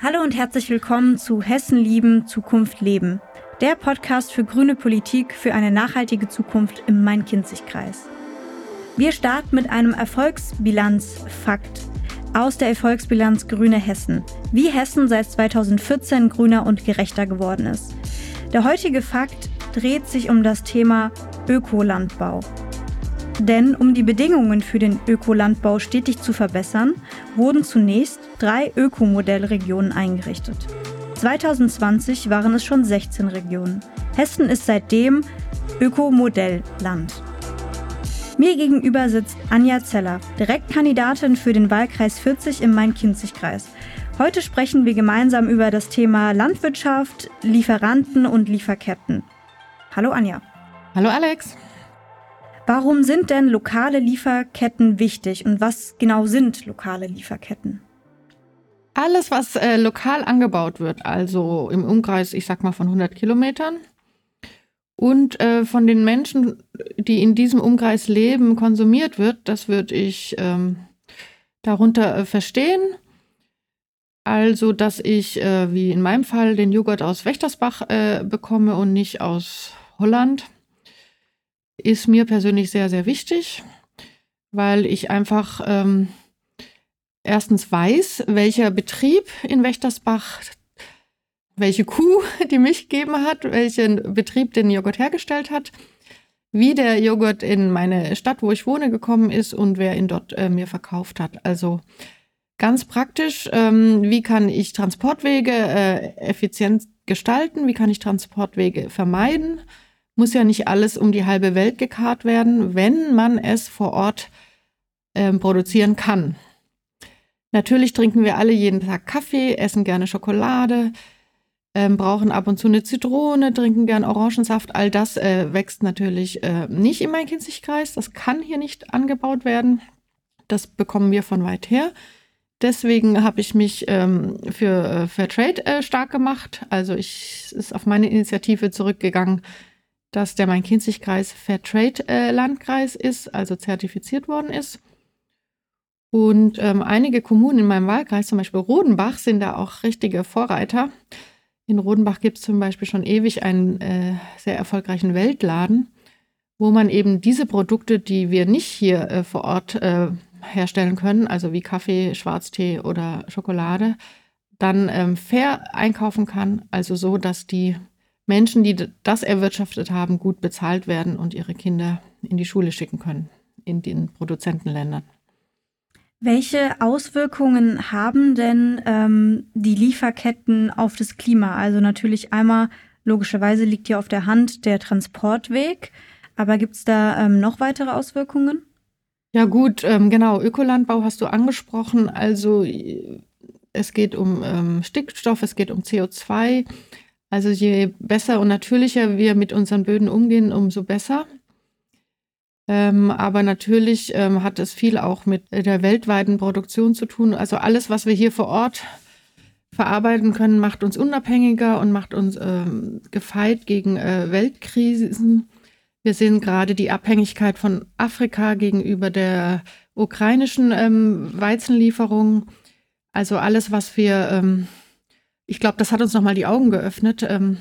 Hallo und herzlich willkommen zu Hessen lieben, Zukunft leben. Der Podcast für grüne Politik für eine nachhaltige Zukunft im Main-Kinzig-Kreis. Wir starten mit einem Erfolgsbilanzfakt aus der Erfolgsbilanz Grüne Hessen. Wie Hessen seit 2014 grüner und gerechter geworden ist. Der heutige Fakt dreht sich um das Thema Ökolandbau. Denn um die Bedingungen für den Ökolandbau stetig zu verbessern, wurden zunächst drei Ökomodellregionen eingerichtet. 2020 waren es schon 16 Regionen. Hessen ist seitdem Ökomodellland. Mir gegenüber sitzt Anja Zeller, Direktkandidatin für den Wahlkreis 40 im Main-Kinzig-Kreis. Heute sprechen wir gemeinsam über das Thema Landwirtschaft, Lieferanten und Lieferketten. Hallo Anja. Hallo Alex. Warum sind denn lokale Lieferketten wichtig und was genau sind lokale Lieferketten? Alles, was äh, lokal angebaut wird, also im Umkreis, ich sag mal von 100 Kilometern, und äh, von den Menschen, die in diesem Umkreis leben, konsumiert wird, das würde ich ähm, darunter äh, verstehen. Also, dass ich, äh, wie in meinem Fall, den Joghurt aus Wächtersbach äh, bekomme und nicht aus Holland ist mir persönlich sehr, sehr wichtig, weil ich einfach ähm, erstens weiß, welcher Betrieb in Wächtersbach, welche Kuh die Milch gegeben hat, welchen Betrieb den Joghurt hergestellt hat, wie der Joghurt in meine Stadt, wo ich wohne, gekommen ist und wer ihn dort äh, mir verkauft hat. Also ganz praktisch, ähm, wie kann ich Transportwege äh, effizient gestalten, wie kann ich Transportwege vermeiden muss ja nicht alles um die halbe Welt gekarrt werden, wenn man es vor Ort ähm, produzieren kann. Natürlich trinken wir alle jeden Tag Kaffee, essen gerne Schokolade, ähm, brauchen ab und zu eine Zitrone, trinken gern Orangensaft. All das äh, wächst natürlich äh, nicht im Main-Kinzig-Kreis. Das kann hier nicht angebaut werden. Das bekommen wir von weit her. Deswegen habe ich mich ähm, für äh, Fairtrade äh, stark gemacht. Also ich ist auf meine Initiative zurückgegangen, dass der Main-Kinzig-Kreis Fairtrade-Landkreis äh, ist, also zertifiziert worden ist. Und ähm, einige Kommunen in meinem Wahlkreis, zum Beispiel Rodenbach, sind da auch richtige Vorreiter. In Rodenbach gibt es zum Beispiel schon ewig einen äh, sehr erfolgreichen Weltladen, wo man eben diese Produkte, die wir nicht hier äh, vor Ort äh, herstellen können, also wie Kaffee, Schwarztee oder Schokolade, dann ähm, fair einkaufen kann, also so, dass die Menschen, die das erwirtschaftet haben, gut bezahlt werden und ihre Kinder in die Schule schicken können, in den Produzentenländern. Welche Auswirkungen haben denn ähm, die Lieferketten auf das Klima? Also natürlich einmal, logischerweise liegt hier auf der Hand der Transportweg, aber gibt es da ähm, noch weitere Auswirkungen? Ja gut, ähm, genau, Ökolandbau hast du angesprochen. Also es geht um ähm, Stickstoff, es geht um CO2, also je besser und natürlicher wir mit unseren Böden umgehen, umso besser. Ähm, aber natürlich ähm, hat es viel auch mit der weltweiten Produktion zu tun. Also alles, was wir hier vor Ort verarbeiten können, macht uns unabhängiger und macht uns ähm, gefeit gegen äh, Weltkrisen. Wir sehen gerade die Abhängigkeit von Afrika gegenüber der ukrainischen ähm, Weizenlieferung. Also alles, was wir ähm, ich glaube, das hat uns nochmal die Augen geöffnet. Ähm,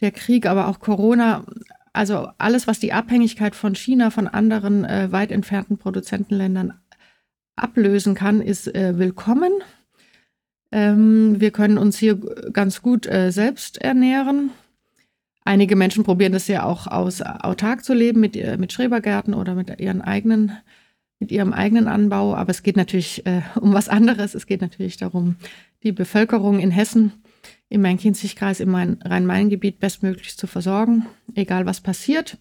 der Krieg, aber auch Corona, also alles, was die Abhängigkeit von China, von anderen äh, weit entfernten Produzentenländern ablösen kann, ist äh, willkommen. Ähm, wir können uns hier ganz gut äh, selbst ernähren. Einige Menschen probieren das ja auch aus, autark zu leben mit, äh, mit Schrebergärten oder mit ihren eigenen mit ihrem eigenen Anbau. Aber es geht natürlich äh, um was anderes. Es geht natürlich darum, die Bevölkerung in Hessen im Main-Kinzig-Kreis, im Rhein-Main-Gebiet bestmöglich zu versorgen, egal was passiert.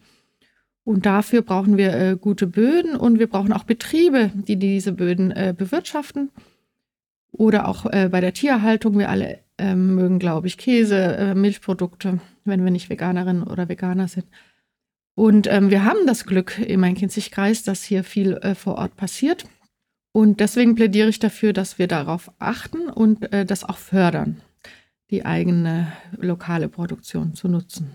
Und dafür brauchen wir äh, gute Böden und wir brauchen auch Betriebe, die diese Böden äh, bewirtschaften. Oder auch äh, bei der Tierhaltung. Wir alle ähm, mögen, glaube ich, Käse, äh, Milchprodukte, wenn wir nicht Veganerinnen oder Veganer sind. Und ähm, wir haben das Glück im Main-Kinzig-Kreis, dass hier viel äh, vor Ort passiert. Und deswegen plädiere ich dafür, dass wir darauf achten und äh, das auch fördern, die eigene lokale Produktion zu nutzen.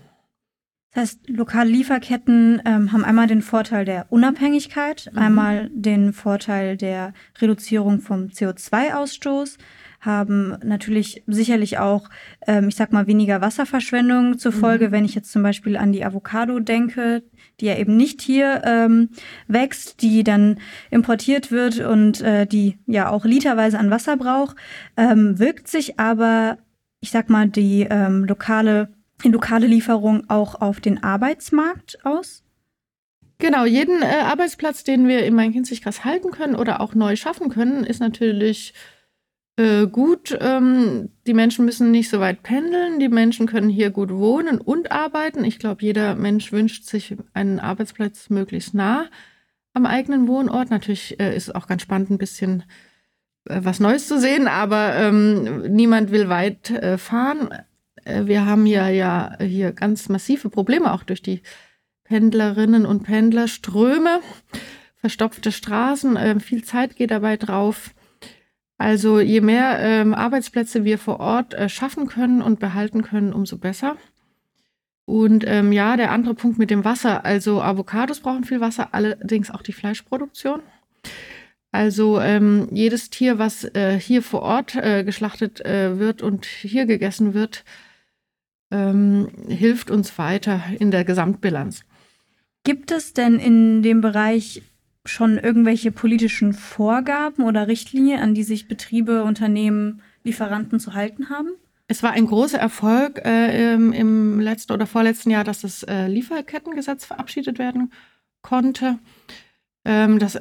Das heißt, lokale Lieferketten ähm, haben einmal den Vorteil der Unabhängigkeit, mhm. einmal den Vorteil der Reduzierung vom CO2-Ausstoß, haben natürlich sicherlich auch, ähm, ich sag mal, weniger Wasserverschwendung zur Folge, mhm. wenn ich jetzt zum Beispiel an die Avocado denke, die ja eben nicht hier ähm, wächst, die dann importiert wird und äh, die ja auch literweise an Wasser braucht, ähm, wirkt sich aber, ich sag mal, die ähm, lokale, die lokale Lieferung auch auf den Arbeitsmarkt aus? Genau, jeden äh, Arbeitsplatz, den wir in Main-Kinzig-Kreis halten können oder auch neu schaffen können, ist natürlich äh, gut. Ähm, die Menschen müssen nicht so weit pendeln. Die Menschen können hier gut wohnen und arbeiten. Ich glaube, jeder Mensch wünscht sich einen Arbeitsplatz möglichst nah am eigenen Wohnort. Natürlich äh, ist es auch ganz spannend, ein bisschen äh, was Neues zu sehen, aber ähm, niemand will weit äh, fahren. Äh, wir haben ja, ja hier ganz massive Probleme auch durch die Pendlerinnen und Pendlerströme, verstopfte Straßen, äh, viel Zeit geht dabei drauf. Also je mehr ähm, Arbeitsplätze wir vor Ort äh, schaffen können und behalten können, umso besser. Und ähm, ja, der andere Punkt mit dem Wasser. Also Avocados brauchen viel Wasser, allerdings auch die Fleischproduktion. Also ähm, jedes Tier, was äh, hier vor Ort äh, geschlachtet äh, wird und hier gegessen wird, ähm, hilft uns weiter in der Gesamtbilanz. Gibt es denn in dem Bereich schon irgendwelche politischen Vorgaben oder Richtlinien, an die sich Betriebe, Unternehmen, Lieferanten zu halten haben? Es war ein großer Erfolg äh, im, im, letzten oder vorletzten Jahr, dass das äh, Lieferkettengesetz verabschiedet werden konnte. Ähm, das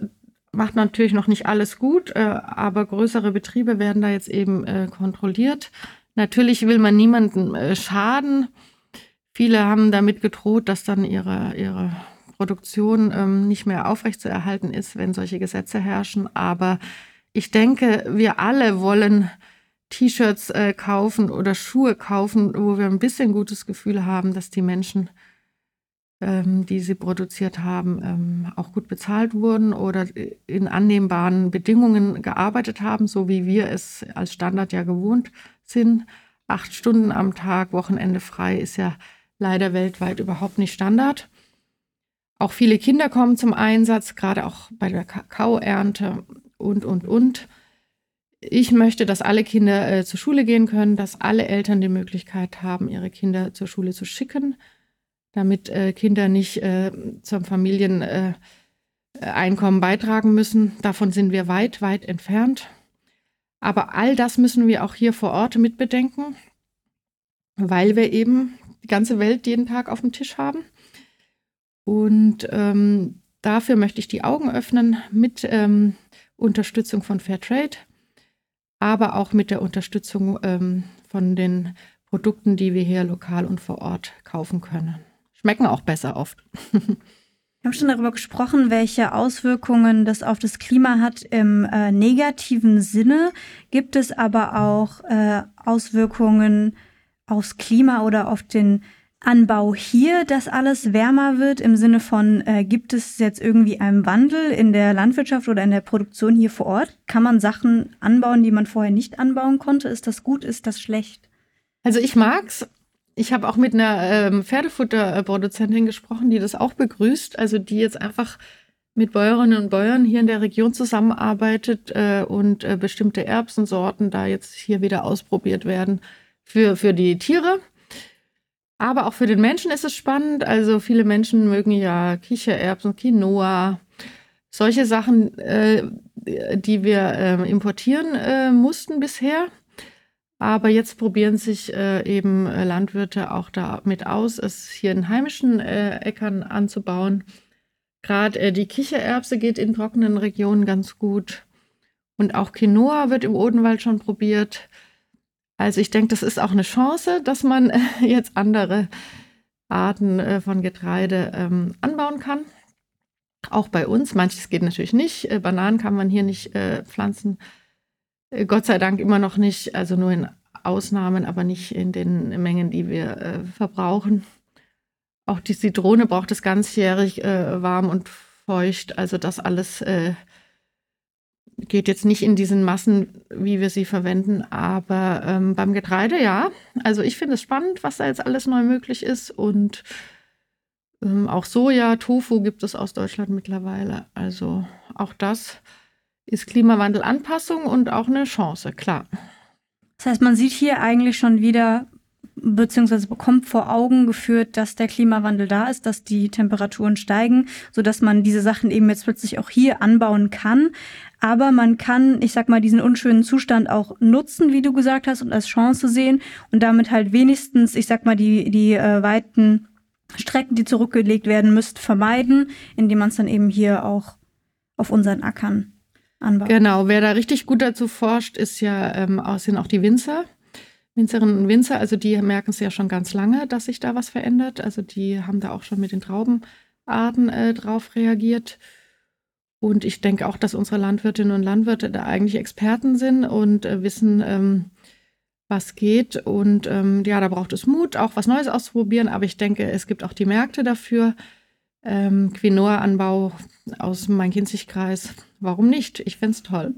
macht natürlich noch nicht alles gut, äh, aber größere Betriebe werden da jetzt eben äh, kontrolliert. Natürlich will man niemandem äh, schaden. Viele haben damit gedroht, dass dann ihre, ihre Produktion ähm, nicht mehr aufrechtzuerhalten ist, wenn solche Gesetze herrschen. Aber ich denke, wir alle wollen T-Shirts kaufen oder Schuhe kaufen, wo wir ein bisschen gutes Gefühl haben, dass die Menschen, ähm, die sie produziert haben, ähm, auch gut bezahlt wurden oder in annehmbaren Bedingungen gearbeitet haben, so wie wir es als Standard ja gewohnt sind. Acht Stunden am Tag, Wochenende frei ist ja leider weltweit überhaupt nicht Standard. Auch viele Kinder kommen zum Einsatz, gerade auch bei der Kakaoernte und, und, und. Ich möchte, dass alle Kinder äh, zur Schule gehen können, dass alle Eltern die Möglichkeit haben, ihre Kinder zur Schule zu schicken, damit äh, Kinder nicht äh, zum Familieneinkommen äh, beitragen müssen. Davon sind wir weit, weit entfernt. Aber all das müssen wir auch hier vor Ort mitbedenken, weil wir eben die ganze Welt jeden Tag auf dem Tisch haben. Und ähm, dafür möchte ich die Augen öffnen mit ähm, Unterstützung von Fairtrade, aber auch mit der Unterstützung ähm, von den Produkten, die wir hier lokal und vor Ort kaufen können. Schmecken auch besser oft. Wir haben schon darüber gesprochen, welche Auswirkungen das auf das Klima hat im äh, negativen Sinne. Gibt es aber auch äh, Auswirkungen aufs Klima oder auf den Anbau hier, dass alles wärmer wird im Sinne von, äh, gibt es jetzt irgendwie einen Wandel in der Landwirtschaft oder in der Produktion hier vor Ort? Kann man Sachen anbauen, die man vorher nicht anbauen konnte? Ist das gut? Ist das schlecht? Also ich mag's. Ich habe auch mit einer ähm, Pferdefutterproduzentin gesprochen, die das auch begrüßt. Also die jetzt einfach mit Bäuerinnen und Bäuern hier in der Region zusammenarbeitet äh, und äh, bestimmte Erbsensorten da jetzt hier wieder ausprobiert werden für, für die Tiere. Aber auch für den Menschen ist es spannend. Also viele Menschen mögen ja Kichererbsen, Quinoa, solche Sachen, äh, die wir äh, importieren äh, mussten bisher. Aber jetzt probieren sich äh, eben Landwirte auch damit aus, es hier in heimischen äh, Äckern anzubauen. Gerade äh, die Kichererbse geht in trockenen Regionen ganz gut. Und auch Quinoa wird im Odenwald schon probiert. Also ich denke, das ist auch eine Chance, dass man äh, jetzt andere Arten äh, von Getreide ähm, anbauen kann. Auch bei uns. Manches geht natürlich nicht. Äh, Bananen kann man hier nicht äh, pflanzen. Äh, Gott sei Dank immer noch nicht. Also nur in Ausnahmen, aber nicht in den Mengen, die wir äh, verbrauchen. Auch die Zitrone braucht es ganzjährig warm und feucht. Also das alles geht jetzt nicht in diesen Massen, wie wir sie verwenden, aber ähm, beim Getreide ja. Also ich finde es spannend, was da jetzt alles neu möglich ist und ähm, auch Soja, Tofu gibt es aus Deutschland mittlerweile. Also auch das ist Klimawandelanpassung und auch eine Chance, klar. Das heißt, man sieht hier eigentlich schon wieder beziehungsweise bekommt vor Augen geführt, dass der Klimawandel da ist, dass die Temperaturen steigen, so dass man diese Sachen eben jetzt plötzlich auch hier anbauen kann. Aber man kann, ich sag mal, diesen unschönen Zustand auch nutzen, wie du gesagt hast, und als Chance sehen und damit halt wenigstens, ich sag mal, die, die äh, weiten Strecken, die zurückgelegt werden müssten, vermeiden, indem man es dann eben hier auch auf unseren Ackern anbaut. Genau, wer da richtig gut dazu forscht, ist ja ähm, sind auch die Winzer. Winzerinnen und Winzer, also die merken es ja schon ganz lange, dass sich da was verändert. Also die haben da auch schon mit den Traubenarten äh, drauf reagiert. Und ich denke auch, dass unsere Landwirtinnen und Landwirte da eigentlich Experten sind und äh, wissen, ähm, was geht. Und ähm, ja, da braucht es Mut, auch was Neues auszuprobieren. Aber ich denke, es gibt auch die Märkte dafür. Ähm, Quinoa-Anbau aus dem Main-Kinzig-Kreis. Warum nicht? Ich fände es toll.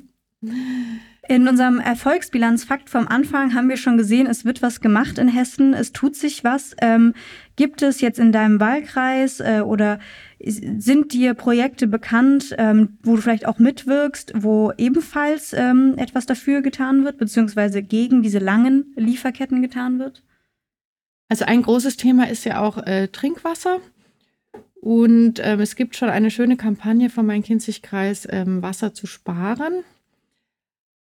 In unserem Erfolgsbilanzfakt vom Anfang haben wir schon gesehen, es wird was gemacht in Hessen, es tut sich was. Ähm, gibt es jetzt in deinem Wahlkreis äh, oder sind dir Projekte bekannt, ähm, wo du vielleicht auch mitwirkst, wo ebenfalls ähm, etwas dafür getan wird, beziehungsweise gegen diese langen Lieferketten getan wird? Also ein großes Thema ist ja auch äh, Trinkwasser. Und ähm, es gibt schon eine schöne Kampagne von meinem Kinzigkreis, ähm, Wasser zu sparen.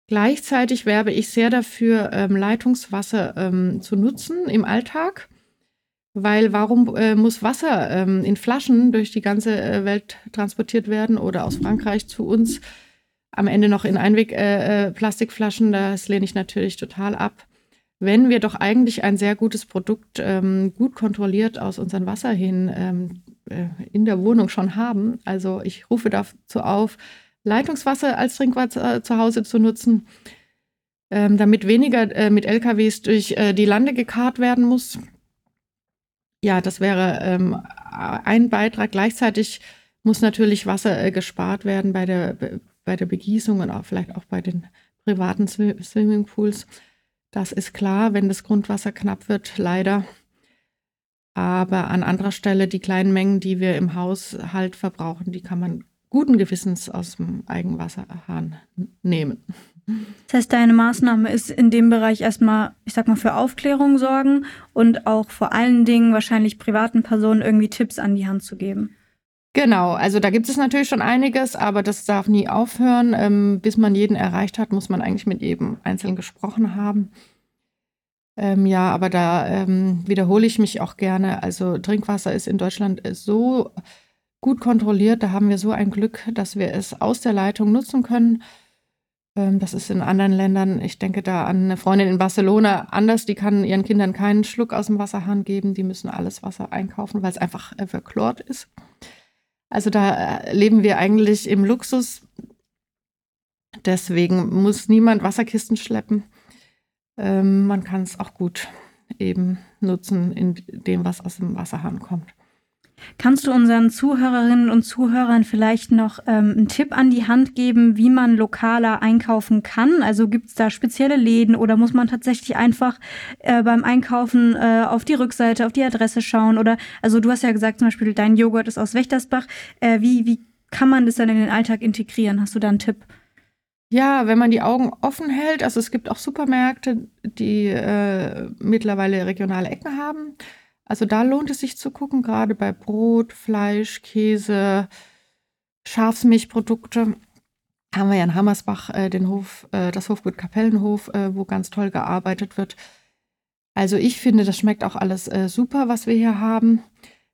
Gleichzeitig werbe ich sehr dafür, ähm, Leitungswasser ähm, zu nutzen im Alltag, weil warum äh, muss Wasser ähm, in Flaschen durch die ganze äh, Welt transportiert werden oder aus Frankreich zu uns? Am Ende noch in Einwegplastikflaschen, äh, äh das lehne ich natürlich total ab. Wenn wir doch eigentlich ein sehr gutes Produkt ähm, gut kontrolliert aus unserem Wasser hin ähm, äh, in der Wohnung schon haben, also ich rufe dazu auf, Leitungswasser als Trinkwasser äh, zu Hause zu nutzen, ähm, damit weniger äh, mit LKWs durch äh, die Lande gekarrt werden muss. Ja, das wäre ähm, ein Beitrag. Gleichzeitig muss natürlich Wasser äh, gespart werden bei der, bei der Begießung und auch vielleicht auch bei den privaten Swimmingpools. Das ist klar, wenn das Grundwasser knapp wird, leider. Aber an anderer Stelle die kleinen Mengen, die wir im Haushalt verbrauchen, die kann man guten Gewissens aus dem Eigenwasserhahn nehmen. Das heißt, deine Maßnahme ist in dem Bereich erstmal, ich sag mal, für Aufklärung sorgen und auch vor allen Dingen wahrscheinlich privaten Personen irgendwie Tipps an die Hand zu geben. Genau, also da gibt es natürlich schon einiges, aber das darf nie aufhören. Ähm, bis man jeden erreicht hat, muss man eigentlich mit jedem Einzelnen gesprochen haben. Ähm, ja, aber da ähm, wiederhole ich mich auch gerne. Also Trinkwasser ist in Deutschland so gut kontrolliert. Da haben wir so ein Glück, dass wir es aus der Leitung nutzen können. Ähm, das ist in anderen Ländern, ich denke da an eine Freundin in Barcelona anders, die kann ihren Kindern keinen Schluck aus dem Wasserhahn geben. Die müssen alles Wasser einkaufen, weil es einfach äh, verchlort ist. Also da äh, leben wir eigentlich im Luxus. Deswegen muss niemand Wasserkisten schleppen. Ähm, man kann es auch gut eben nutzen in dem, was aus dem Wasserhahn kommt. Kannst du unseren Zuhörerinnen und Zuhörern vielleicht noch ähm, einen Tipp an die Hand geben, wie man lokaler einkaufen kann? Also gibt es da spezielle Läden oder muss man tatsächlich einfach äh, beim Einkaufen äh, auf die Rückseite, auf die Adresse schauen? Oder also du hast ja gesagt, zum Beispiel dein Joghurt ist aus Wächtersbach. Äh, wie, wie kann man das dann in den Alltag integrieren? Hast du da einen Tipp? Ja, wenn man die Augen offen hält, also es gibt auch Supermärkte, die äh, mittlerweile regionale Ecken haben. Also da lohnt es sich zu gucken, gerade bei Brot, Fleisch, Käse, Schafsmilchprodukte. Haben wir ja in Hammersbach äh, den Hof, äh, das Hofgut Kapellenhof, äh, wo ganz toll gearbeitet wird. Also ich finde, das schmeckt auch alles äh, super, was wir hier haben.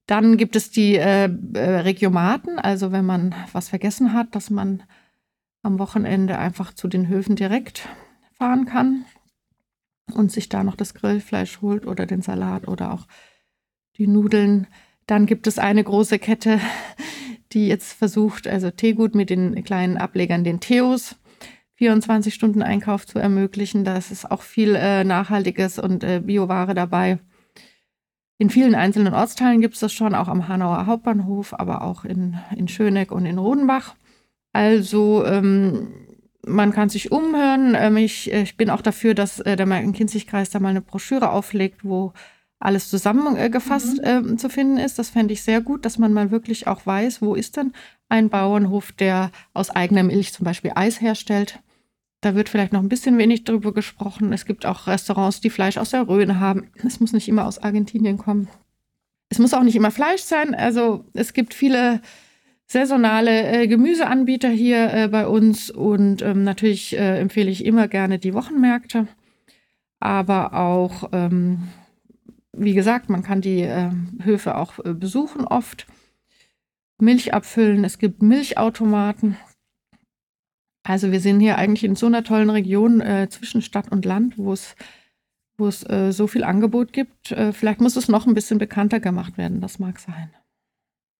Dann gibt es die äh, Regiomaten, also wenn man was vergessen hat, dass man am Wochenende einfach zu den Höfen direkt fahren kann und sich da noch das Grillfleisch holt oder den Salat oder auch die Nudeln. Dann gibt es eine große Kette, die jetzt versucht, also Teegut mit den kleinen Ablegern, den Theos, 24 Stunden Einkauf zu ermöglichen. Da ist auch viel äh, Nachhaltiges und äh, Bioware dabei. In vielen einzelnen Ortsteilen gibt es das schon, auch am Hanauer Hauptbahnhof, aber auch in, in Schöneck und in Rodenbach. Also ähm, man kann sich umhören. Ähm, ich, ich, bin auch dafür, dass äh, der Main-Kinzig-Kreis da mal eine Broschüre auflegt, wo alles zusammengefasst mhm. äh, zu finden ist. Das fände ich sehr gut, dass man mal wirklich auch weiß, wo ist denn ein Bauernhof, der aus eigener Milch zum Beispiel Eis herstellt. Da wird vielleicht noch ein bisschen wenig drüber gesprochen. Es gibt auch Restaurants, die Fleisch aus der Rhön haben. Es muss nicht immer aus Argentinien kommen. Es muss auch nicht immer Fleisch sein. Also es gibt viele saisonale äh, Gemüseanbieter hier äh, bei uns und ähm, natürlich äh, empfehle ich immer gerne die Wochenmärkte. Aber auch, ähm, wie gesagt, man kann die äh, Höfe auch äh, besuchen oft. Milch abfüllen, es gibt Milchautomaten. Also wir sind hier eigentlich in so einer tollen Region äh, zwischen Stadt und Land, wo es wo es so viel Angebot gibt. Vielleicht muss es noch ein bisschen bekannter gemacht werden, das mag sein.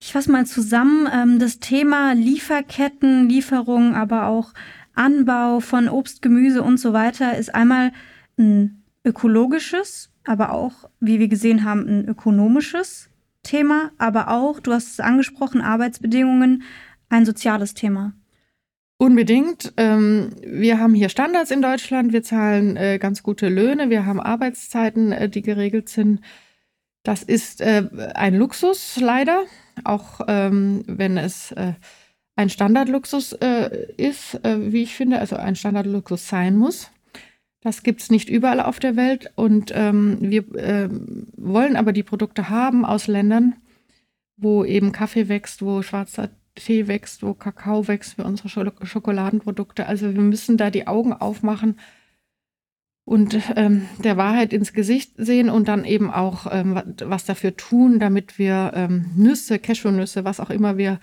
Ich fasse mal zusammen, ähm, das Thema Lieferketten, Lieferung, aber auch Anbau von Obst, Gemüse und so weiter ist einmal ein ökologisches, aber auch, wie wir gesehen haben, ein ökonomisches Thema, aber auch, du hast es angesprochen, Arbeitsbedingungen, ein soziales Thema. Unbedingt. Ähm, wir haben hier Standards in Deutschland. Wir zahlen äh, ganz gute Löhne. Wir haben Arbeitszeiten, äh, die geregelt sind. Das ist äh, ein Luxus leider, auch ähm, wenn es äh, ein Standardluxus äh, ist, äh, wie ich finde, also ein Standardluxus sein muss. Das gibt es nicht überall auf der Welt und ähm, wir wollen aber die Produkte haben aus Ländern, wo eben Kaffee wächst, wo schwarzer Tee wächst, wo Kakao wächst für unsere Schokoladenprodukte. Also wir müssen da die Augen aufmachen und ähm, der Wahrheit ins Gesicht sehen und dann eben auch ähm, was dafür tun, damit wir ähm, Nüsse, Cashewnüsse, was auch immer wir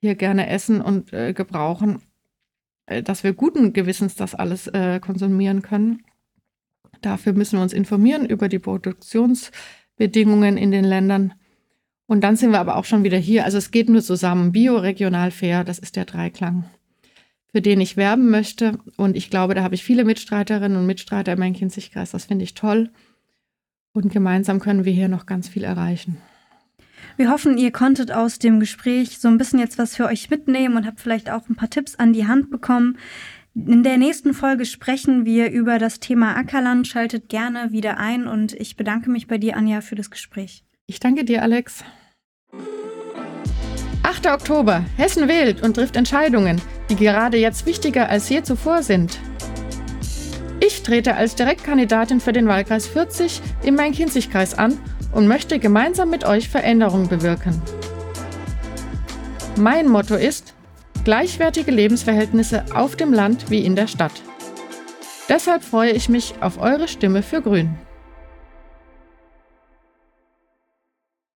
hier gerne essen und äh, gebrauchen, äh, dass wir guten Gewissens das alles äh, konsumieren können. Dafür müssen wir uns informieren über die Produktionsbedingungen in den Ländern und dann sind wir aber auch schon wieder hier. Also es geht nur zusammen. Bio, regional, fair, das ist der Dreiklang, für den ich werben möchte. Und ich glaube, da habe ich viele Mitstreiterinnen und Mitstreiter in meinem Kinzigkreis. Das finde ich toll. Und gemeinsam können wir hier noch ganz viel erreichen. Wir hoffen, ihr konntet aus dem Gespräch so ein bisschen jetzt was für euch mitnehmen und habt vielleicht auch ein paar Tipps an die Hand bekommen. In der nächsten Folge sprechen wir über das Thema Ackerland. Schaltet gerne wieder ein und ich bedanke mich bei dir, Anja, für das Gespräch. Ich danke dir, Alex. 8. Oktober. Hessen wählt und trifft Entscheidungen, die gerade jetzt wichtiger als je zuvor sind. Ich trete als Direktkandidatin für den Wahlkreis 40 im Main-Kinzig-Kreis an und möchte gemeinsam mit euch Veränderungen bewirken. Mein Motto ist gleichwertige Lebensverhältnisse auf dem Land wie in der Stadt. Deshalb freue ich mich auf eure Stimme für Grün.